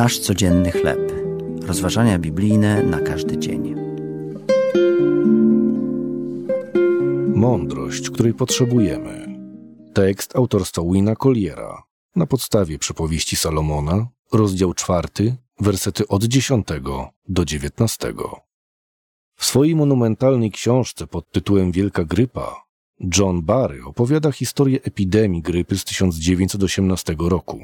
Nasz codzienny chleb. Rozważania biblijne na każdy dzień. Mądrość, której potrzebujemy. Tekst autorstwa Wina Colliera na podstawie przypowieści Salomona, rozdział czwarty, wersety od 10 do 19. W swojej monumentalnej książce pod tytułem Wielka Grypa John Barry opowiada historię epidemii grypy z 1918 roku.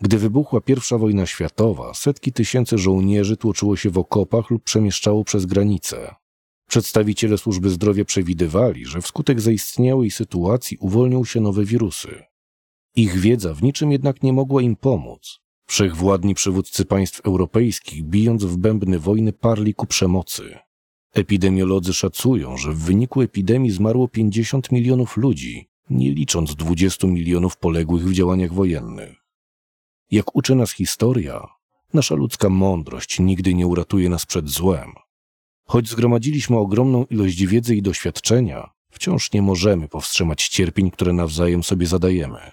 Gdy wybuchła I wojna światowa, setki tysięcy żołnierzy tłoczyło się w okopach lub przemieszczało przez granice. Przedstawiciele służby zdrowia przewidywali, że wskutek zaistniałej sytuacji uwolnią się nowe wirusy. Ich wiedza w niczym jednak nie mogła im pomóc. Wszechwładni przywódcy państw europejskich, bijąc w bębny wojny, parli ku przemocy. Epidemiolodzy szacują, że w wyniku epidemii zmarło 50 milionów ludzi, nie licząc 20 milionów poległych w działaniach wojennych. Jak uczy nas historia, nasza ludzka mądrość nigdy nie uratuje nas przed złem. Choć zgromadziliśmy ogromną ilość wiedzy i doświadczenia, wciąż nie możemy powstrzymać cierpień, które nawzajem sobie zadajemy.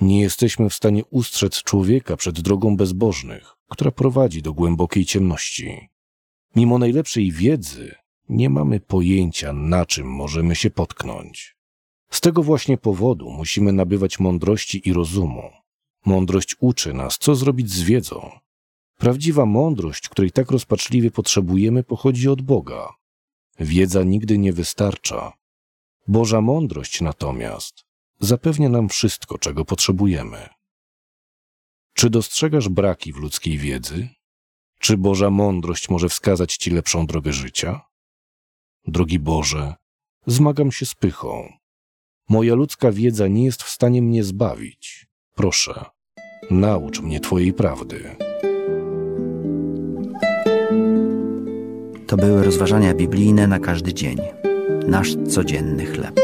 Nie jesteśmy w stanie ustrzec człowieka przed drogą bezbożnych, która prowadzi do głębokiej ciemności. Mimo najlepszej wiedzy, nie mamy pojęcia, na czym możemy się potknąć. Z tego właśnie powodu musimy nabywać mądrości i rozumu. Mądrość uczy nas, co zrobić z wiedzą. Prawdziwa mądrość, której tak rozpaczliwie potrzebujemy, pochodzi od Boga. Wiedza nigdy nie wystarcza. Boża mądrość natomiast zapewnia nam wszystko, czego potrzebujemy. Czy dostrzegasz braki w ludzkiej wiedzy? Czy Boża mądrość może wskazać Ci lepszą drogę życia? Drogi Boże, zmagam się z pychą. Moja ludzka wiedza nie jest w stanie mnie zbawić. Proszę, naucz mnie Twojej prawdy. To były rozważania biblijne na każdy dzień. Nasz codzienny chleb.